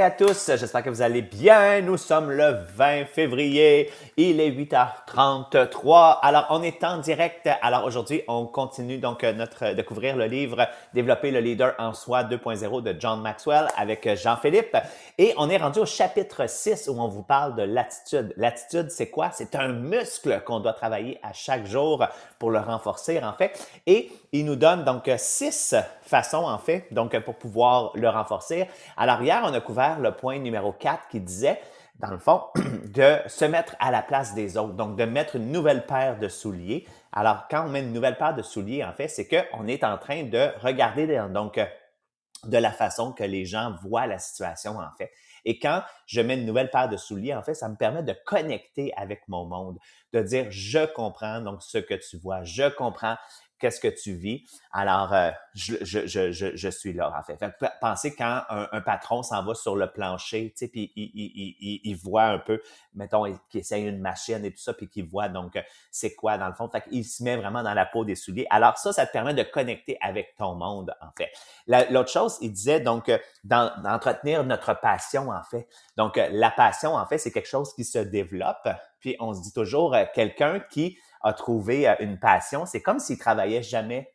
À tous, j'espère que vous allez bien. Nous sommes le 20 février, il est 8h33. Alors, on est en direct. Alors, aujourd'hui, on continue donc euh, notre, de couvrir le livre Développer le leader en soi 2.0 de John Maxwell avec euh, Jean-Philippe. Et on est rendu au chapitre 6 où on vous parle de l'attitude. L'attitude, c'est quoi? C'est un muscle qu'on doit travailler à chaque jour pour le renforcer, en fait. Et il nous donne donc six façons, en fait, donc pour pouvoir le renforcer. Alors, hier, on a couvert le point numéro 4 qui disait, dans le fond, de se mettre à la place des autres, donc de mettre une nouvelle paire de souliers. Alors, quand on met une nouvelle paire de souliers, en fait, c'est qu'on est en train de regarder donc de la façon que les gens voient la situation, en fait. Et quand je mets une nouvelle paire de souliers, en fait, ça me permet de connecter avec mon monde, de dire, je comprends donc ce que tu vois, je comprends qu'est-ce que tu vis. Alors, euh, je, je, je, je, suis là, en fait. fait pensez quand un, patron s'en va sur le plancher, tu sais, puis il, il, il, il, voit un peu, mettons, qu'il essaye une machine et tout ça, puis qu'il voit donc c'est quoi dans le fond. Fait qu'il se met vraiment dans la peau des souliers. Alors ça, ça te permet de connecter avec ton monde, en fait. L'autre chose, il disait donc d'entretenir notre passion, en fait. Donc, la passion, en fait, c'est quelque chose qui se développe. Puis on se dit toujours, euh, quelqu'un qui a trouvé euh, une passion, c'est comme s'il travaillait jamais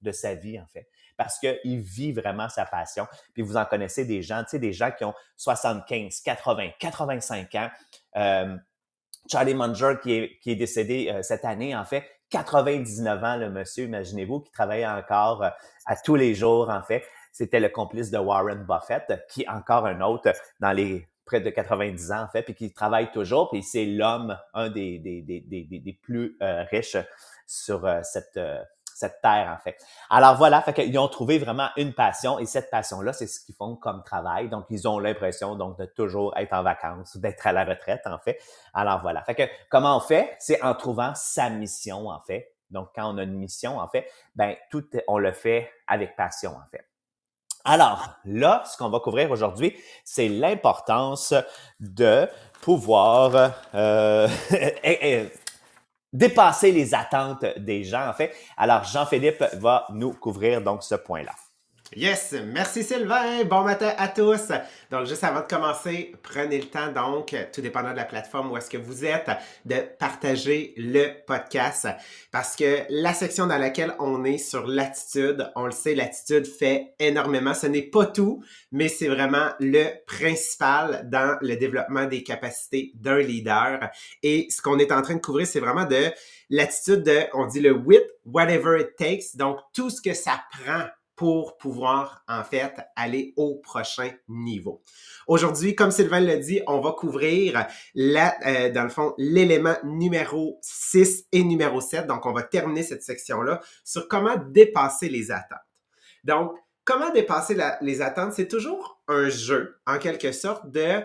de sa vie, en fait. Parce qu'il vit vraiment sa passion. Puis vous en connaissez des gens, tu sais, des gens qui ont 75, 80, 85 ans. Euh, Charlie Munger, qui est, qui est décédé euh, cette année, en fait, 99 ans, le monsieur, imaginez-vous, qui travaillait encore à tous les jours, en fait. C'était le complice de Warren Buffett, qui encore un autre dans les près de 90 ans, en fait, puis qui travaille toujours, puis c'est l'homme, un des, des, des, des, plus euh, riches sur euh, cette, euh, cette terre, en fait. Alors voilà, fait qu'ils ont trouvé vraiment une passion, et cette passion-là, c'est ce qu'ils font comme travail. Donc, ils ont l'impression donc de toujours être en vacances, d'être à la retraite, en fait. Alors voilà. Fait que comment on fait? C'est en trouvant sa mission, en fait. Donc, quand on a une mission, en fait, ben tout, on le fait avec passion, en fait. Alors, là, ce qu'on va couvrir aujourd'hui, c'est l'importance de pouvoir euh, dépasser les attentes des gens, en fait. Alors, Jean-Philippe va nous couvrir donc ce point-là. Yes, merci Sylvain. Bon matin à tous. Donc, juste avant de commencer, prenez le temps, donc, tout dépendant de la plateforme où est-ce que vous êtes, de partager le podcast. Parce que la section dans laquelle on est sur l'attitude, on le sait, l'attitude fait énormément. Ce n'est pas tout, mais c'est vraiment le principal dans le développement des capacités d'un leader. Et ce qu'on est en train de couvrir, c'est vraiment de l'attitude de, on dit le with whatever it takes. Donc, tout ce que ça prend pour pouvoir en fait aller au prochain niveau. Aujourd'hui, comme Sylvain l'a dit, on va couvrir la, euh, dans le fond l'élément numéro 6 et numéro 7. Donc, on va terminer cette section-là sur comment dépasser les attentes. Donc, comment dépasser les attentes, c'est toujours un jeu, en quelque sorte, de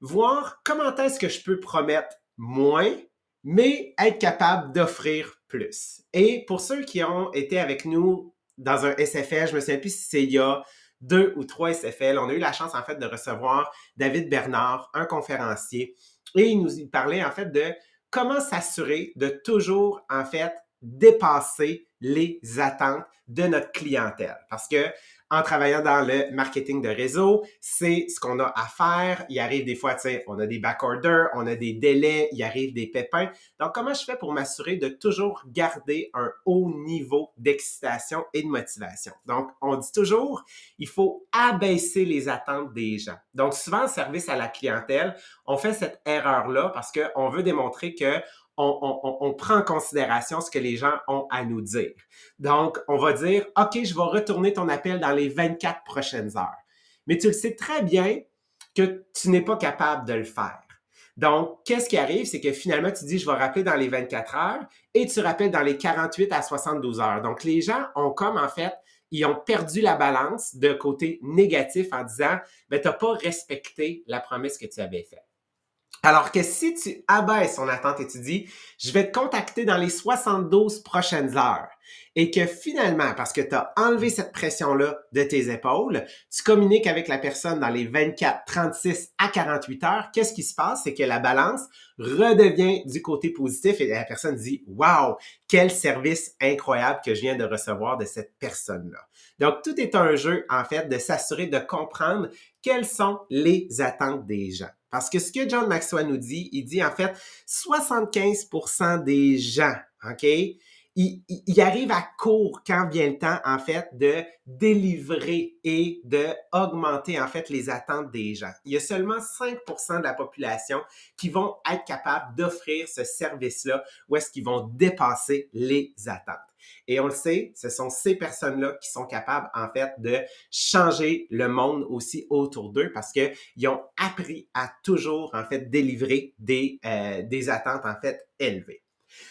voir comment est-ce que je peux promettre moins, mais être capable d'offrir plus. Et pour ceux qui ont été avec nous dans un SFL, je me souviens plus si c'est il y a deux ou trois SFL. On a eu la chance, en fait, de recevoir David Bernard, un conférencier, et il nous parlait, en fait, de comment s'assurer de toujours, en fait, dépasser les attentes de notre clientèle. Parce que en travaillant dans le marketing de réseau, c'est ce qu'on a à faire. Il arrive des fois, tu sais, on a des back orders, on a des délais, il arrive des pépins. Donc, comment je fais pour m'assurer de toujours garder un haut niveau d'excitation et de motivation? Donc, on dit toujours, il faut abaisser les attentes des gens. Donc, souvent, en service à la clientèle, on fait cette erreur-là parce qu'on veut démontrer que on, prend en considération ce que les gens ont à nous dire. Donc, on va dire, OK, je vais retourner ton appel dans les 24 prochaines heures. Mais tu le sais très bien que tu n'es pas capable de le faire. Donc, qu'est-ce qui arrive? C'est que finalement, tu dis, je vais rappeler dans les 24 heures et tu rappelles dans les 48 à 72 heures. Donc, les gens ont comme en fait, ils ont perdu la balance de côté négatif en disant, ben, tu n'as pas respecté la promesse que tu avais faite. Alors que si tu abaisses son attente et tu dis, je vais te contacter dans les 72 prochaines heures, et que finalement, parce que tu as enlevé cette pression-là de tes épaules, tu communiques avec la personne dans les 24, 36 à 48 heures, qu'est-ce qui se passe? C'est que la balance redevient du côté positif et la personne dit, wow, quel service incroyable que je viens de recevoir de cette personne-là. Donc, tout est un jeu, en fait, de s'assurer de comprendre quelles sont les attentes des gens. Parce que ce que John Maxwell nous dit, il dit en fait 75% des gens, OK, il, arrive à court quand vient le temps, en fait, de délivrer et de augmenter, en fait, les attentes des gens. Il y a seulement 5% de la population qui vont être capables d'offrir ce service-là ou est-ce qu'ils vont dépasser les attentes. Et on le sait, ce sont ces personnes-là qui sont capables, en fait, de changer le monde aussi autour d'eux parce qu'ils ont appris à toujours, en fait, délivrer des, euh, des attentes, en fait, élevées.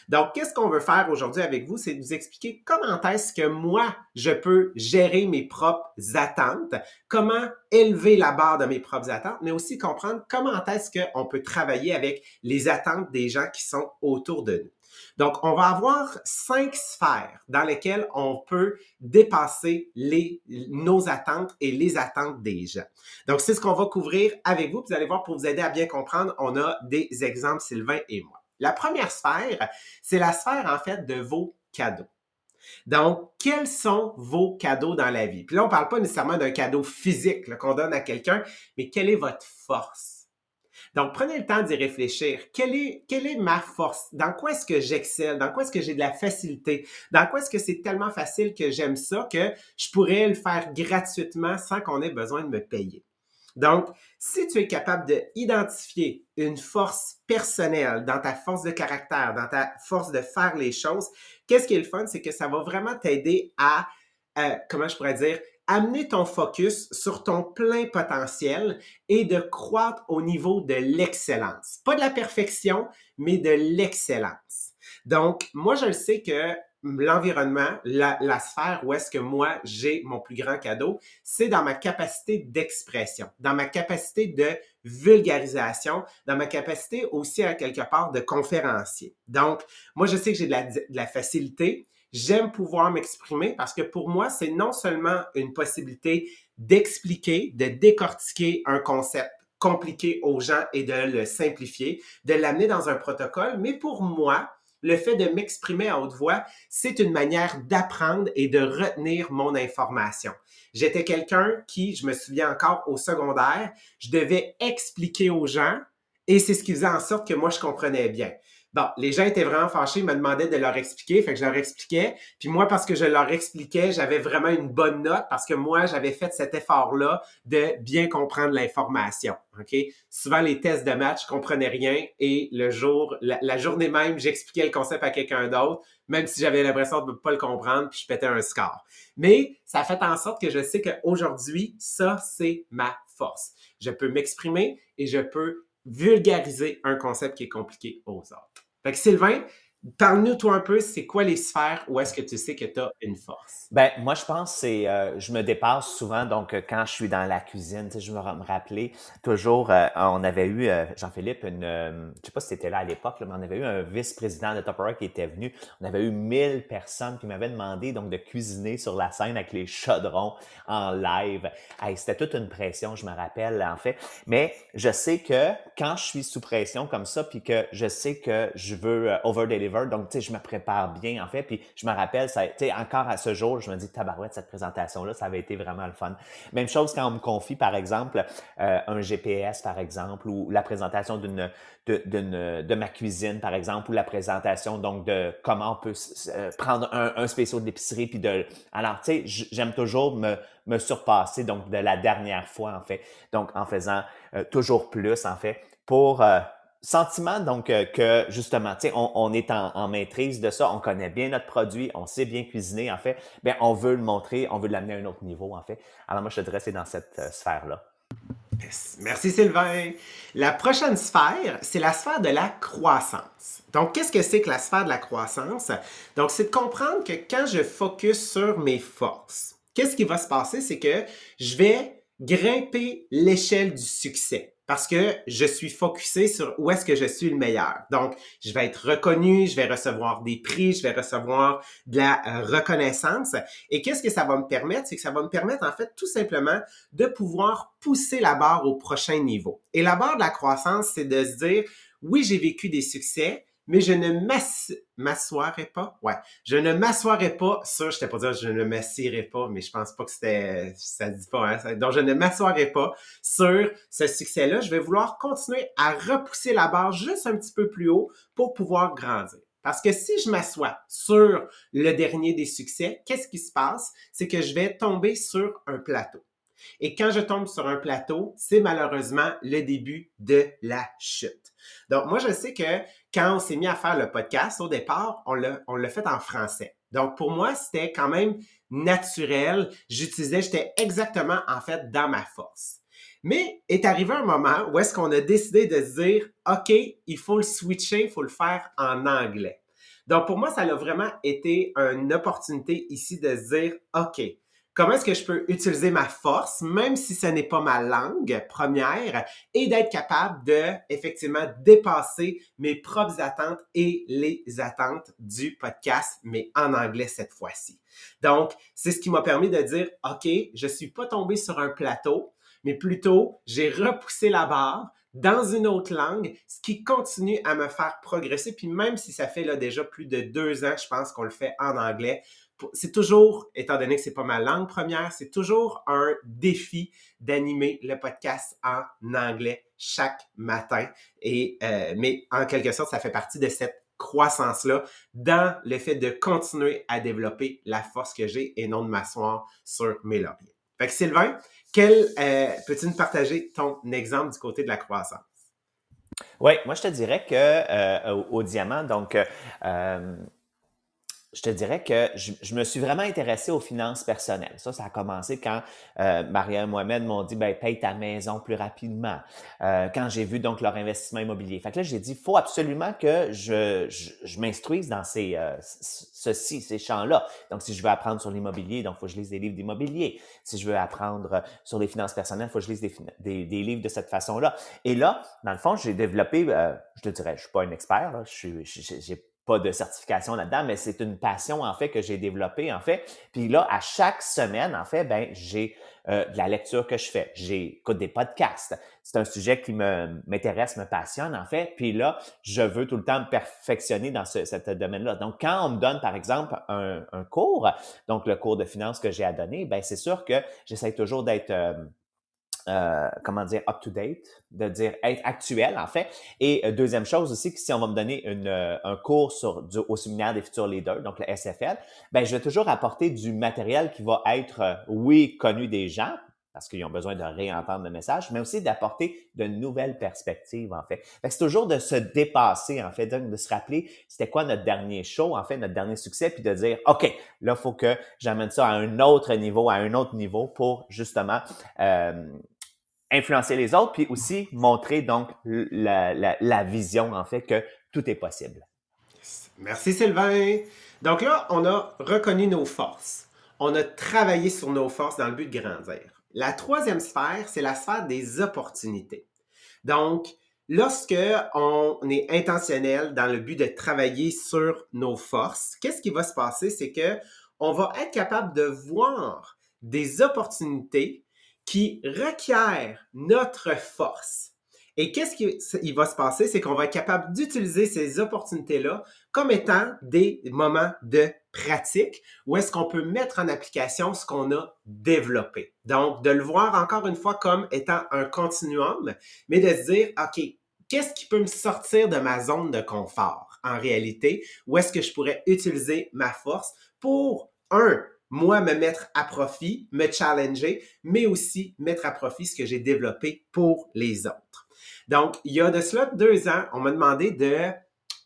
Donc, qu'est-ce qu'on veut faire aujourd'hui avec vous? C'est de vous expliquer comment est-ce que moi, je peux gérer mes propres attentes, comment élever la barre de mes propres attentes, mais aussi comprendre comment est-ce qu'on peut travailler avec les attentes des gens qui sont autour de nous. Donc, on va avoir cinq sphères dans lesquelles on peut dépasser nos attentes et les attentes des gens. Donc, c'est ce qu'on va couvrir avec vous. Vous allez voir, pour vous aider à bien comprendre, on a des exemples, Sylvain et moi. La première sphère, c'est la sphère en fait de vos cadeaux. Donc, quels sont vos cadeaux dans la vie? Puis là, on ne parle pas nécessairement d'un cadeau physique qu'on donne à quelqu'un, mais quelle est votre force? Donc, prenez le temps d'y réfléchir. Quelle est, ma force? Dans quoi est-ce que j'excelle? Dans quoi est-ce que j'ai de la facilité? Dans quoi est-ce que c'est tellement facile que j'aime ça que je pourrais le faire gratuitement sans qu'on ait besoin de me payer? Donc, si tu es capable d'identifier une force personnelle dans ta force de caractère, dans ta force de faire les choses, qu'est-ce qui est le fun, c'est que ça va vraiment t'aider à, euh, comment je pourrais dire, amener ton focus sur ton plein potentiel et de croître au niveau de l'excellence. Pas de la perfection, mais de l'excellence. Donc, moi, je le sais que l'environnement, la, sphère où est-ce que moi j'ai mon plus grand cadeau, c'est dans ma capacité d'expression, dans ma capacité de vulgarisation, dans ma capacité aussi à quelque part de conférencier. Donc, moi je sais que j'ai de la, facilité, j'aime pouvoir m'exprimer parce que pour moi, c'est non seulement une possibilité d'expliquer, de décortiquer un concept compliqué aux gens et de le simplifier, de l'amener dans un protocole, mais pour moi, le fait de m'exprimer à haute voix, c'est une manière d'apprendre et de retenir mon information. J'étais quelqu'un qui, je me souviens encore au secondaire, je devais expliquer aux gens et c'est ce qui faisait en sorte que moi, je comprenais bien. Bon, les gens étaient vraiment fâchés, ils me demandaient de leur expliquer, fait que je leur expliquais. Puis moi, parce que je leur expliquais, j'avais vraiment une bonne note parce que moi, j'avais fait cet effort-là de bien comprendre l'information. OK? Souvent, les tests de match, je comprenais rien et le jour, la, journée même, j'expliquais le concept à quelqu'un d'autre, même si j'avais l'impression de ne pas le comprendre, puis je pétais un score. Mais ça fait en sorte que je sais qu'aujourd'hui, ça, c'est ma force. Je peux m'exprimer et je peux vulgariser un concept qui est compliqué aux autres. Fait que Sylvain, Parle-nous, toi, un peu, c'est quoi les sphères où est-ce que tu sais que tu as une force? Ben, moi, je pense que c'est, euh, je me dépasse souvent, donc, euh, quand je suis dans la cuisine, je me, rappelais toujours, euh, on avait eu, Jean-Philippe, une, je sais pas si c'était là à l'époque, mais on avait eu un vice-président de Top qui était venu. On avait eu 1000 personnes qui m'avaient demandé, donc, de cuisiner sur la scène avec les chaudrons en live. c'était toute une pression, je me rappelle, en fait. Mais je sais que quand je suis sous pression comme ça, puis que je sais que je veux over-deliver, donc, tu sais, je me prépare bien, en fait. Puis, je me rappelle, tu sais, encore à ce jour, je me dis, tabarouette, cette présentation-là, ça avait été vraiment le fun. Même chose quand on me confie, par exemple, euh, un GPS, par exemple, ou la présentation d'une, de, de ma cuisine, par exemple, ou la présentation, donc, de comment on peut euh, prendre un, un spécial d'épicerie, puis de... Alors, tu sais, j'aime toujours me, me surpasser, donc, de la dernière fois, en fait. Donc, en faisant euh, toujours plus, en fait, pour sentiment donc euh, que justement, on, on, est en, maîtrise de ça, on connaît bien notre produit, on sait bien cuisiner en fait, bien on veut le montrer, on veut l'amener à un autre niveau en fait. Alors moi je te dirais c'est dans cette euh, sphère là. Merci Sylvain. La prochaine sphère, c'est la sphère de la croissance. Donc, qu'est-ce que c'est que la sphère de la croissance? Donc, c'est de comprendre que quand je focus sur mes forces, qu'est-ce qui va se passer? C'est que je vais grimper l'échelle du succès. Parce que je suis focusé sur où est-ce que je suis le meilleur. Donc, je vais être reconnu, je vais recevoir des prix, je vais recevoir de la euh, reconnaissance. Et qu'est-ce que ça va me permettre? C'est que ça va me permettre, en fait, tout simplement de pouvoir pousser la barre au prochain niveau. Et la barre de la croissance, c'est de se dire, oui, j'ai vécu des succès, mais je ne m'assoirai pas. Ouais, je ne m'assoirai pas sur, je t'ai pas dire je ne m'assierai pas, mais je pense pas que c'était, ça dit pas, hein, donc je ne m'assoirai pas sur ce succès-là. Je vais vouloir continuer à repousser la barre juste un petit peu plus haut pour pouvoir grandir. Parce que si je m'assois sur le dernier des succès, qu'est-ce qui se passe? C'est que je vais tomber sur un plateau. Et quand je tombe sur un plateau, c'est malheureusement le début de la chute. Donc, moi, je sais que quand on s'est mis à faire le podcast, au départ, on l'a fait en français. Donc, pour moi, c'était quand même naturel. J'utilisais, j'étais exactement, en fait, dans ma force. Mais est arrivé un moment où est-ce qu'on a décidé de se dire, OK, il faut le switcher, il faut le faire en anglais. Donc, pour moi, ça a vraiment été une opportunité ici de se dire, OK, comment est-ce que je peux utiliser ma force, même si ce n'est pas ma langue première, et d'être capable de effectivement dépasser mes propres attentes et les attentes du podcast, mais en anglais cette fois-ci? Donc, c'est ce qui m'a permis de dire, OK, je suis pas tombé sur un plateau, mais plutôt j'ai repoussé la barre dans une autre langue, ce qui continue à me faire progresser. Puis même si ça fait là déjà plus de deux ans, je pense qu'on le fait en anglais, c'est toujours, étant donné que c'est pas ma langue première, c'est toujours un défi d'animer le podcast en anglais chaque matin. Et euh, mais en quelque sorte, ça fait partie de cette croissance-là dans le fait de continuer à développer la force que j'ai et non de m'asseoir sur mes lauriers. Fait que Sylvain, quel euh, peux-tu nous partager ton exemple du côté de la croissance? Oui, moi je te dirais que euh, au, diamant, donc je te dirais que je, me suis vraiment intéressé aux finances personnelles. Ça, ça a commencé quand euh, Maria et Mohamed m'ont dit ben, paye ta maison plus rapidement. Euh, quand j'ai vu donc leur investissement immobilier. Fait que là, j'ai dit faut absolument que je, je, m'instruise dans ces euh, ceci, ces champs-là. Donc, si je veux apprendre sur l'immobilier, donc faut que je lise des livres d'immobilier. Si je veux apprendre sur les finances personnelles, faut que je lise des, des, des, livres de cette façon-là. Et là, dans le fond, j'ai développé, euh, je te dirais, je suis pas un expert, là, je suis, j'ai pas de certification là-dedans, mais c'est une passion en fait que j'ai développée en fait. Puis là, à chaque semaine, en fait, ben j'ai euh, de la lecture que je fais. J'écoute des podcasts. C'est un sujet qui me m'intéresse, me passionne en fait. Puis là, je veux tout le temps me perfectionner dans ce, domaine-là. Donc, quand on me donne par exemple un, un, cours, donc le cours de finance que j'ai à donner, ben c'est sûr que j'essaie toujours d'être euh, euh, comment dire, up to date, de dire être actuel en fait. Et euh, deuxième chose aussi, que si on va me donner une, euh, un cours sur, du, au séminaire des futurs leaders, donc le SFL, ben je vais toujours apporter du matériel qui va être, oui, connu des gens, parce qu'ils ont besoin de réentendre le message, mais aussi d'apporter de nouvelles perspectives, en fait. fait c'est toujours de se dépasser, en fait, de, se rappeler c'était quoi notre dernier show, en fait, notre dernier succès, puis de dire, OK, là, il faut que j'amène ça à un autre niveau, à un autre niveau pour justement euh, influencer les autres, puis aussi montrer donc la, la, vision, en fait, que tout est possible. Merci Sylvain. Donc là, on a reconnu nos forces. On a travaillé sur nos forces dans le but de grandir. La troisième sphère, c'est la sphère des opportunités. Donc, lorsque on est intentionnel dans le but de travailler sur nos forces, qu'est-ce qui va se passer? C'est que on va être capable de voir des opportunités qui requiert notre force. Et qu'est-ce qui va se passer? C'est qu'on va être capable d'utiliser ces opportunités-là comme étant des moments de pratique où est-ce qu'on peut mettre en application ce qu'on a développé. Donc, de le voir encore une fois comme étant un continuum, mais de se dire, OK, qu'est-ce qui peut me sortir de ma zone de confort en réalité? Où est-ce que je pourrais utiliser ma force pour, un, moi, me mettre à profit, me challenger, mais aussi mettre à profit ce que j'ai développé pour les autres. Donc, il y a de cela deux ans, on m'a demandé de,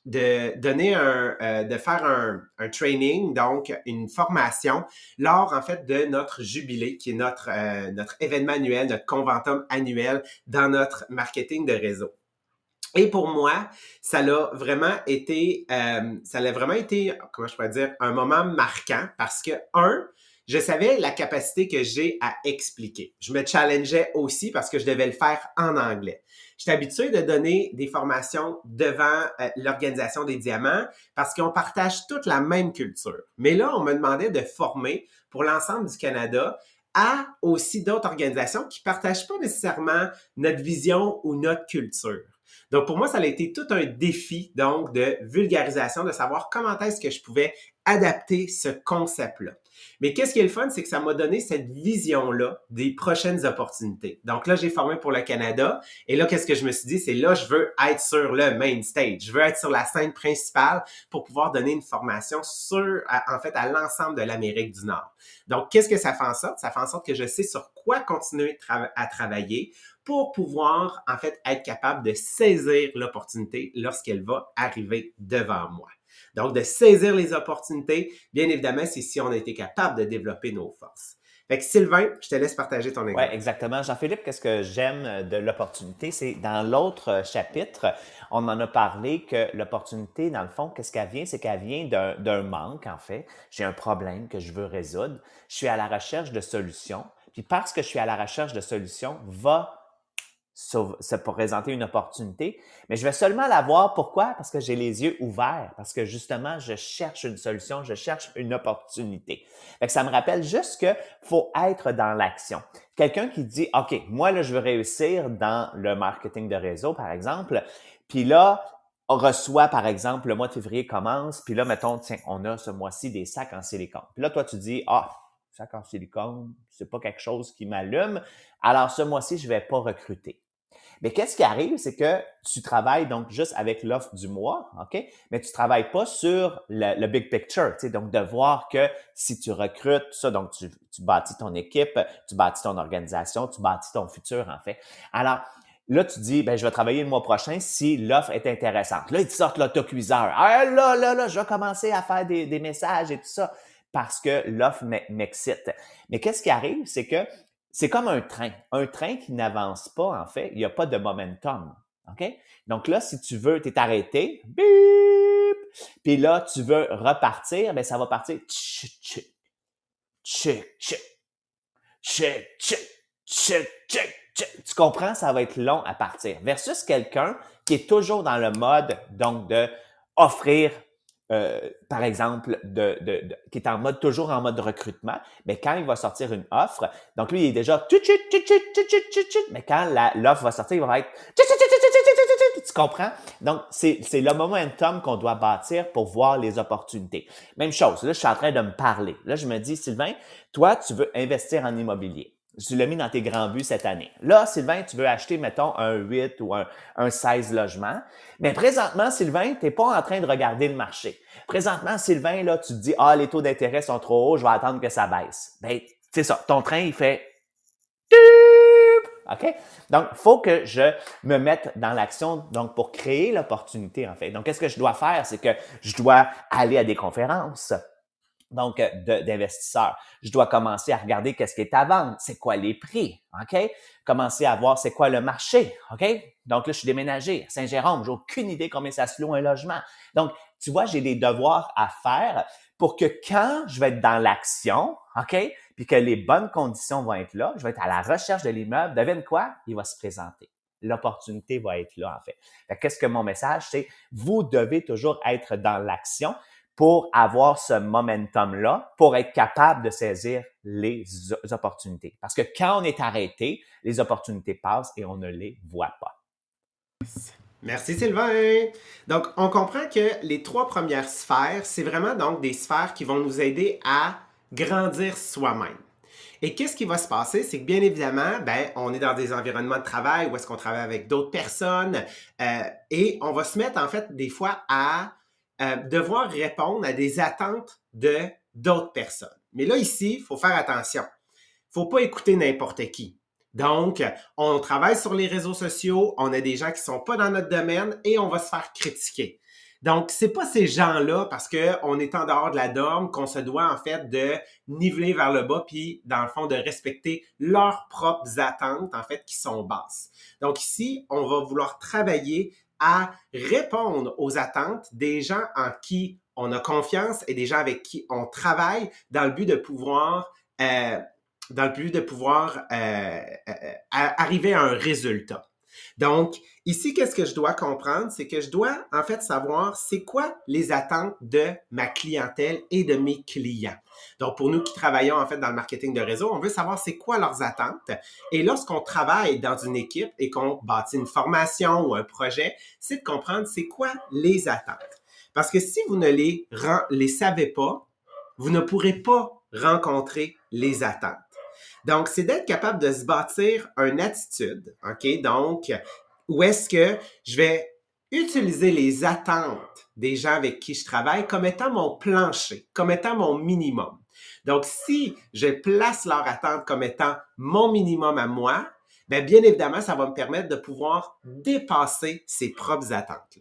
de donner un, euh, de faire un, un, training, donc une formation, lors en fait de notre jubilé, qui est notre, euh, notre événement annuel, notre conventum annuel dans notre marketing de réseau. Et pour moi, ça l'a vraiment été, euh, ça l'a vraiment été, comment je pourrais dire, un moment marquant parce que un, je savais la capacité que j'ai à expliquer. Je me challengeais aussi parce que je devais le faire en anglais. J'étais habitué de donner des formations devant euh, l'organisation des diamants parce qu'on partage toute la même culture. Mais là, on me demandait de former pour l'ensemble du Canada à aussi d'autres organisations qui partagent pas nécessairement notre vision ou notre culture. Donc, pour moi, ça a été tout un défi, donc, de vulgarisation, de savoir comment est-ce que je pouvais adapter ce concept-là. Mais qu'est-ce qui est le fun, c'est que ça m'a donné cette vision-là des prochaines opportunités. Donc là, j'ai formé pour le Canada. Et là, qu'est-ce que je me suis dit? C'est là, je veux être sur le main stage. Je veux être sur la scène principale pour pouvoir donner une formation sur, en fait, à l'ensemble de l'Amérique du Nord. Donc, qu'est-ce que ça fait en sorte? Ça fait en sorte que je sais sur quoi continuer à travailler pour pouvoir, en fait, être capable de saisir l'opportunité lorsqu'elle va arriver devant moi. Donc, de saisir les opportunités, bien évidemment, c'est si on a été capable de développer nos forces. Fait que Sylvain, je te laisse partager ton exemple. Oui, exactement. Jean-Philippe, qu'est-ce que j'aime de l'opportunité? C'est dans l'autre chapitre, on en a parlé que l'opportunité, dans le fond, qu'est-ce qu'elle vient? C'est qu'elle vient d'un manque, en fait. J'ai un problème que je veux résoudre. Je suis à la recherche de solutions. Puis parce que je suis à la recherche de solutions, va se présenter une opportunité, mais je vais seulement la voir. Pourquoi? Parce que j'ai les yeux ouverts, parce que justement, je cherche une solution, je cherche une opportunité. Fait que ça me rappelle juste qu'il faut être dans l'action. Quelqu'un qui dit, OK, moi, là, je veux réussir dans le marketing de réseau, par exemple, puis là, reçoit, par exemple, le mois de février commence, puis là, mettons, tiens, on a ce mois-ci des sacs en silicone. Puis là, toi, tu dis, ah, sac en silicone, c'est pas quelque chose qui m'allume. Alors, ce mois-ci, je vais pas recruter. Mais qu'est-ce qui arrive, c'est que tu travailles donc juste avec l'offre du mois, OK? Mais tu travailles pas sur le, big picture, tu sais, donc de voir que si tu recrutes tout ça, donc tu, bâtis ton équipe, tu bâtis ton organisation, tu bâtis ton futur, en fait. Alors, Là, tu dis, ben, je vais travailler le mois prochain si l'offre est intéressante. Là, ils te sortent l'autocuiseur. Ah, là, là, là, je vais commencer à faire des messages et tout ça parce que l'offre m'excite. Mais qu'est-ce qui arrive, c'est que c'est comme un train. Un train qui n'avance pas, en fait, il n'y a pas de momentum. OK? Donc là, si tu veux, tu es arrêté, bip, puis là, tu veux repartir, ben ça va partir Tu comprends? Ça va être long à partir. Versus quelqu'un qui est toujours dans le mode, donc, de offrir euh, par exemple, de, de, qui est en mode toujours en mode recrutement, mais quand il va sortir une offre, donc lui il est déjà mais quand l'offre va sortir, il va être tu comprends? Donc, c'est le momentum qu'on doit bâtir pour voir les opportunités. Même chose, là, je suis en train de me parler. Là, je me dis, Sylvain, toi, tu veux investir en immobilier. Tu l'as mis dans tes grands buts cette année. Là, Sylvain, tu veux acheter, mettons, un 8 ou un, un 16 logements. Mais présentement, Sylvain, tu n'es pas en train de regarder le marché. Présentement, Sylvain, là, tu te dis, ah, les taux d'intérêt sont trop hauts, je vais attendre que ça baisse. Ben, c'est ça. Ton train, il fait OK? Donc, il faut que je me mette dans l'action donc pour créer l'opportunité, en fait. Donc, qu'est-ce que je dois faire? C'est que je dois aller à des conférences donc euh, d'investisseurs. Je dois commencer à regarder qu'est-ce qui est à vendre, c'est quoi les prix, OK? Commencer à voir c'est quoi le marché, OK? Donc là, je suis déménagé à Saint-Jérôme, j'ai aucune idée combien ça se loue un logement. Donc, tu vois, j'ai des devoirs à faire pour que quand je vais être dans l'action, OK? Puis que les bonnes conditions vont être là, je vais être à la recherche de l'immeuble, devine quoi? Il va se présenter l'opportunité va être là, en fait. Qu'est-ce que mon message, c'est? Vous devez toujours être dans l'action pour avoir ce momentum-là, pour être capable de saisir les opportunités. Parce que quand on est arrêté, les opportunités passent et on ne les voit pas. Merci Sylvain. Donc, on comprend que les trois premières sphères, c'est vraiment donc des sphères qui vont nous aider à grandir soi-même. Et qu'est-ce qui va se passer? C'est que bien évidemment, ben, on est dans des environnements de travail où est-ce qu'on travaille avec d'autres personnes euh, et on va se mettre en fait des fois à euh, devoir répondre à des attentes de d'autres personnes. Mais là, ici, il faut faire attention. Il faut pas écouter n'importe qui. Donc, on travaille sur les réseaux sociaux, on a des gens qui sont pas dans notre domaine et on va se faire critiquer. Donc, c'est pas ces gens-là, parce qu'on est en dehors de la norme, qu'on se doit en fait de niveler vers le bas, puis dans le fond de respecter leurs propres attentes en fait qui sont basses. Donc ici, on va vouloir travailler à répondre aux attentes des gens en qui on a confiance et des gens avec qui on travaille dans le but de pouvoir dans le but de pouvoir arriver à un résultat. Donc, ici, qu'est-ce que je dois comprendre? C'est que je dois, en fait, savoir c'est quoi les attentes de ma clientèle et de mes clients. Donc, pour nous qui travaillons, en fait, dans le marketing de réseau, on veut savoir c'est quoi leurs attentes. Et lorsqu'on travaille dans une équipe et qu'on bâtit une formation ou un projet, c'est de comprendre c'est quoi les attentes. Parce que si vous ne les, savez pas, vous ne pourrez pas rencontrer les attentes. Donc, c'est d'être capable de se bâtir une attitude, OK? Donc, où est-ce que je vais utiliser les attentes des gens avec qui je travaille comme étant mon plancher, comme étant mon minimum. Donc, si je place leur attente comme étant mon minimum à moi, bien, bien évidemment, ça va me permettre de pouvoir dépasser ses propres attentes.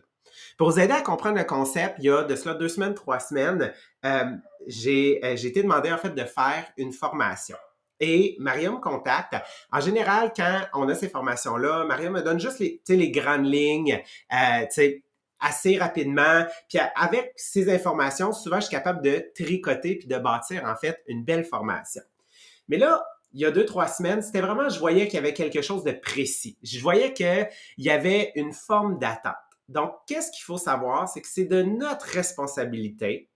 Pour vous aider à comprendre le concept, il y a de cela deux semaines, trois semaines, euh, j'ai euh, été demandé en fait de faire une formation. Et Maria me contacte. En général, quand on a ces formations-là, Maria me donne juste les, les grandes lignes, euh, assez rapidement. Puis avec ces informations, souvent, je suis capable de tricoter puis de bâtir, en fait, une belle formation. Mais là, il y a deux, trois semaines, c'était vraiment, je voyais qu'il y avait quelque chose de précis. Je voyais qu'il y avait une forme d'attente. Donc, qu'est-ce qu'il faut savoir? C'est que c'est de notre responsabilité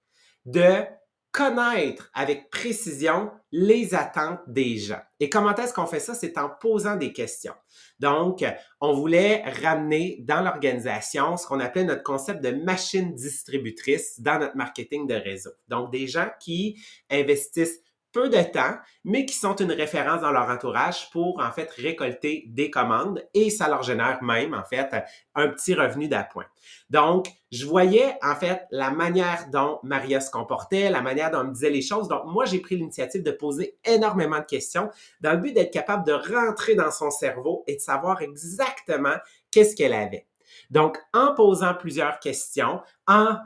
de connaître avec précision les attentes des gens. Et comment est-ce qu'on fait ça? C'est en posant des questions. Donc, on voulait ramener dans l'organisation ce qu'on appelait notre concept de machine distributrice dans notre marketing de réseau. Donc, des gens qui investissent peu de temps, mais qui sont une référence dans leur entourage pour en fait récolter des commandes et ça leur génère même en fait un petit revenu d'appoint. Donc, je voyais en fait la manière dont Maria se comportait, la manière dont elle me disait les choses. Donc, moi, j'ai pris l'initiative de poser énormément de questions dans le but d'être capable de rentrer dans son cerveau et de savoir exactement qu'est-ce qu'elle avait. Donc, en posant plusieurs questions, en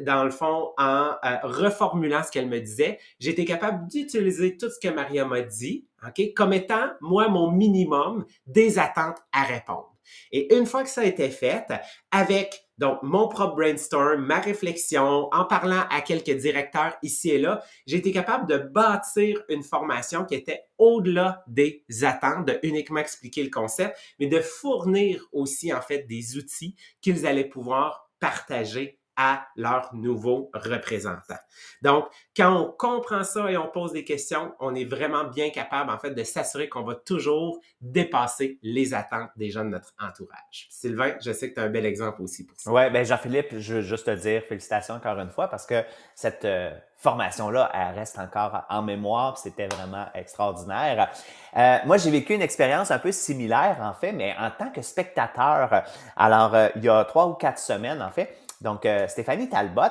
dans le fond, en euh, reformulant ce qu'elle me disait, j'étais capable d'utiliser tout ce que Maria m'a dit, OK, comme étant, moi, mon minimum des attentes à répondre. Et une fois que ça a été fait, avec donc mon propre brainstorm, ma réflexion, en parlant à quelques directeurs ici et là, j'ai été capable de bâtir une formation qui était au-delà des attentes, de uniquement expliquer le concept, mais de fournir aussi en fait des outils qu'ils allaient pouvoir partager à leurs nouveaux représentants. Donc, quand on comprend ça et on pose des questions, on est vraiment bien capable, en fait, de s'assurer qu'on va toujours dépasser les attentes des gens de notre entourage. Sylvain, je sais que tu as un bel exemple aussi pour ça. Oui, bien Jean-Philippe, je veux juste te dire félicitations encore une fois parce que cette euh, formation-là, elle reste encore en mémoire. C'était vraiment extraordinaire. Euh, moi, j'ai vécu une expérience un peu similaire, en fait, mais en tant que spectateur. Alors, euh, il y a trois ou quatre semaines, en fait, donc, euh, Stéphanie Talbot,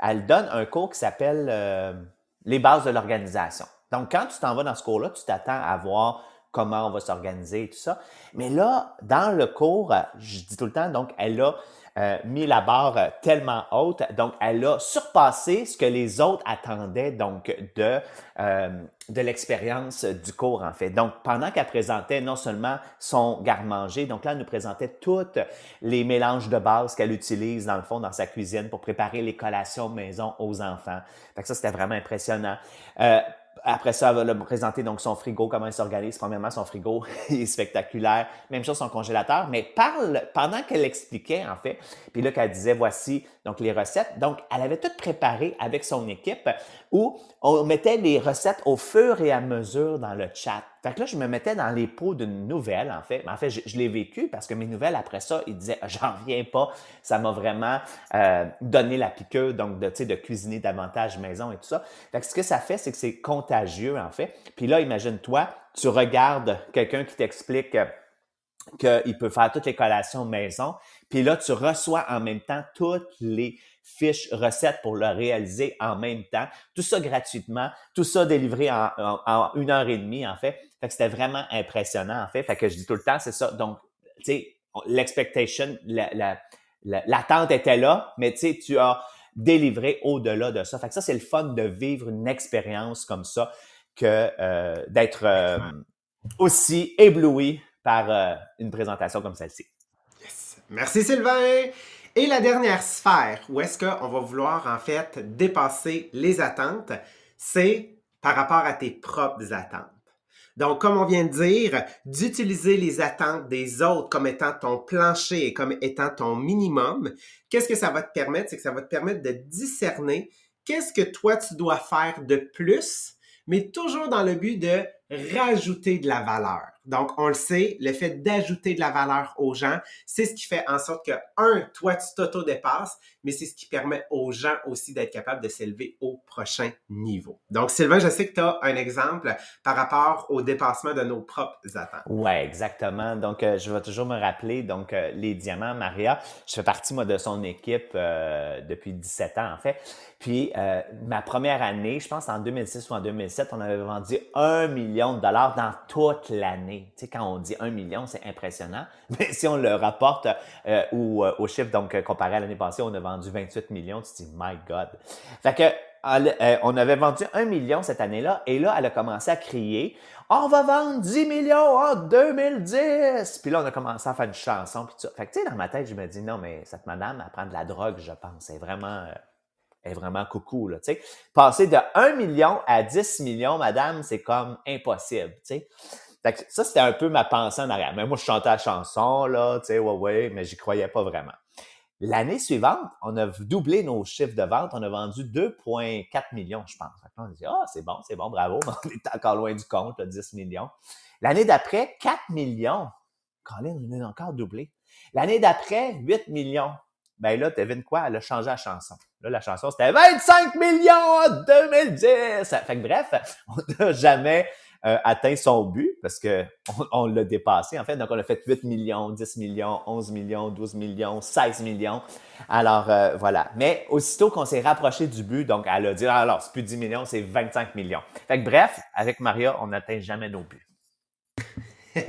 elle donne un cours qui s'appelle euh, Les bases de l'organisation. Donc, quand tu t'en vas dans ce cours-là, tu t'attends à voir comment on va s'organiser et tout ça. Mais là, dans le cours, je dis tout le temps, donc, elle a euh, mis la barre euh, tellement haute. Donc, elle a surpassé ce que les autres attendaient donc de, euh, de l'expérience du cours, en fait. Donc, pendant qu'elle présentait non seulement son garde-manger, donc là, elle nous présentait tous les mélanges de base qu'elle utilise, dans le fond, dans sa cuisine pour préparer les collations maison aux enfants. Fait que ça, c'était vraiment impressionnant. Euh, après ça, elle va présenter donc son frigo, comment il s'organise. Premièrement, son frigo est spectaculaire. Même chose son congélateur. Mais parle pendant qu'elle expliquait en fait, puis là qu'elle disait voici donc les recettes. Donc elle avait tout préparé avec son équipe où on mettait les recettes au fur et à mesure dans le chat. Fait que là, je me mettais dans les pots d'une nouvelle, en fait. Mais en fait, je, l'ai vécu parce que mes nouvelles, après ça, ils disaient, j'en reviens pas. Ça m'a vraiment euh, donné la piqûre, donc, de, de cuisiner davantage maison et tout ça. Fait que ce que ça fait, c'est que c'est contagieux, en fait. Puis là, imagine-toi, tu regardes quelqu'un qui t'explique qu'il peut faire toutes les collations maison. Puis là, tu reçois en même temps toutes les fiches recettes pour le réaliser en même temps. Tout ça gratuitement, tout ça délivré en, une heure et demie, en fait. Fait que c'était vraiment impressionnant, en fait. Fait que je dis tout le temps, c'est ça. Donc, tu sais, l'expectation, l'attente était là, mais tu sais, tu as délivré au-delà de ça. Fait que ça, c'est le fun de vivre une expérience comme ça que euh, d'être euh, aussi ébloui par euh, une présentation comme celle-ci. Merci Sylvain. Et la dernière sphère où est-ce qu'on va vouloir en fait dépasser les attentes, c'est par rapport à tes propres attentes. Donc, comme on vient de dire, d'utiliser les attentes des autres comme étant ton plancher et comme étant ton minimum, qu'est-ce que ça va te permettre? C'est que ça va te permettre de discerner qu'est-ce que toi tu dois faire de plus, mais toujours dans le but de rajouter de la valeur. Donc, on le sait, le fait d'ajouter de la valeur aux gens, c'est ce qui fait en sorte que, un, toi, tu t'auto-dépasses, mais c'est ce qui permet aux gens aussi d'être capables de s'élever au prochain niveau. Donc, Sylvain, je sais que tu as un exemple par rapport au dépassement de nos propres attentes. Oui, exactement. Donc, euh, je vais toujours me rappeler, donc, euh, les diamants, Maria, je fais partie, moi, de son équipe euh, depuis 17 ans, en fait. Puis, ma première année, je pense en 2006 ou en 2007, on avait vendu un million de dollars dans toute l'année. Tu sais, quand on dit un million, c'est impressionnant. Mais si on le rapporte au, au, chiffre, donc, comparé à l'année passée, on a vendu 28 millions, tu te dis, my God. Fait que, euh, on avait vendu 1 million cette année-là, et là, elle a commencé à crier, on va vendre 10 millions en 2010! Puis là, on a commencé à faire une chanson, puis Fait que, tu sais, dans ma tête, je me dis, non, mais cette madame, elle prend de la drogue, je pense. Elle est vraiment, euh, vraiment coucou, là, tu sais. Passer de 1 million à 10 millions, madame, c'est comme impossible, tu sais. Fait que ça, c'était un peu ma pensée en arrière. Mais moi, je chantais la chanson, là, tu sais, ouais, ouais, mais j'y croyais pas vraiment. L'année suivante, on a doublé nos chiffres de vente. On a vendu 2,4 millions, je pense. On a dit, ah, c'est bon, c'est bon, bravo. on est encore loin du compte, 10 millions. L'année d'après, 4 millions. Colin, on a encore doublé. L'année d'après, 8 millions. Ben là, devine quoi? Elle a changé la chanson. Là, la chanson, c'était 25 millions en 2010. Fait que bref, on n'a jamais euh, atteint son but parce que on, l'a dépassé en fait. Donc on a fait 8 millions, 10 millions, 11 millions, 12 millions, 16 millions. Alors euh, voilà. Mais aussitôt qu'on s'est rapproché du but, donc elle a dit ah, alors c'est plus 10 millions, c'est 25 millions. Fait que bref, avec Maria, on n'atteint jamais nos buts.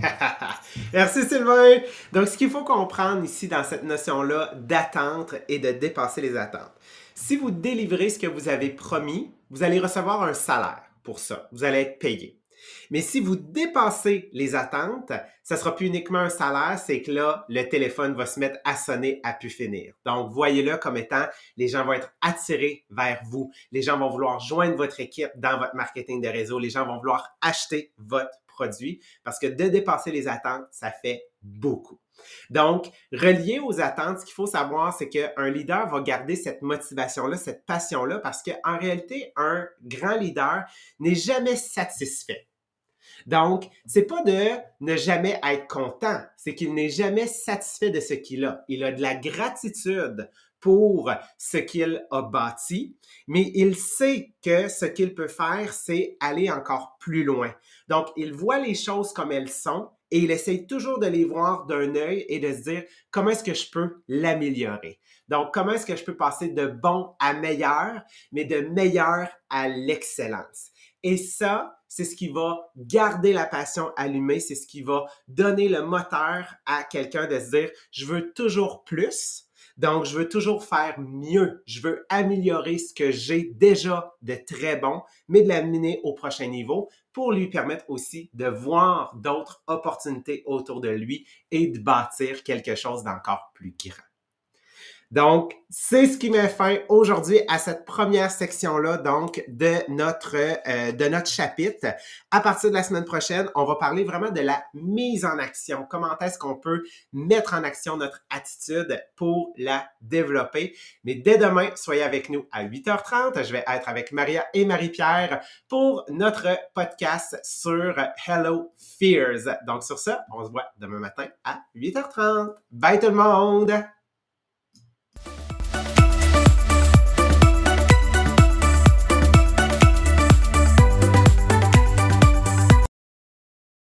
Merci Sylvain. Donc ce qu'il faut comprendre ici dans cette notion-là d'attente et de dépasser les attentes. Si vous délivrez ce que vous avez promis, vous allez recevoir un salaire pour ça. Vous allez être payé. Mais si vous dépassez les attentes, ça sera plus uniquement un salaire, c'est que là, le téléphone va se mettre à sonner à pu finir. Donc, voyez-le comme étant, les gens vont être attirés vers vous. Les gens vont vouloir joindre votre équipe dans votre marketing de réseau. Les gens vont vouloir acheter votre produit parce que de dépasser les attentes, ça fait beaucoup. Donc, relié aux attentes, ce qu'il faut savoir, c'est qu'un leader va garder cette motivation-là, cette passion-là, parce qu'en réalité, un grand leader n'est jamais satisfait. Donc, c'est pas de ne jamais être content, c'est qu'il n'est jamais satisfait de ce qu'il a. Il a de la gratitude pour ce qu'il a bâti, mais il sait que ce qu'il peut faire, c'est aller encore plus loin. Donc, il voit les choses comme elles sont et il essaye toujours de les voir d'un œil et de se dire comment est-ce que je peux l'améliorer? Donc, comment est-ce que je peux passer de bon à meilleur, mais de meilleur à l'excellence? Et ça, c'est ce qui va garder la passion allumée, c'est ce qui va donner le moteur à quelqu'un de se dire, je veux toujours plus. Donc, je veux toujours faire mieux. Je veux améliorer ce que j'ai déjà de très bon, mais de l'amener au prochain niveau pour lui permettre aussi de voir d'autres opportunités autour de lui et de bâtir quelque chose d'encore plus grand. Donc, c'est ce qui met fin aujourd'hui à cette première section-là, donc, de notre, euh, de notre chapitre. À partir de la semaine prochaine, on va parler vraiment de la mise en action. Comment est-ce qu'on peut mettre en action notre attitude pour la développer? Mais dès demain, soyez avec nous à 8h30. Je vais être avec Maria et Marie-Pierre pour notre podcast sur Hello Fears. Donc, sur ça, on se voit demain matin à 8h30. Bye tout le monde!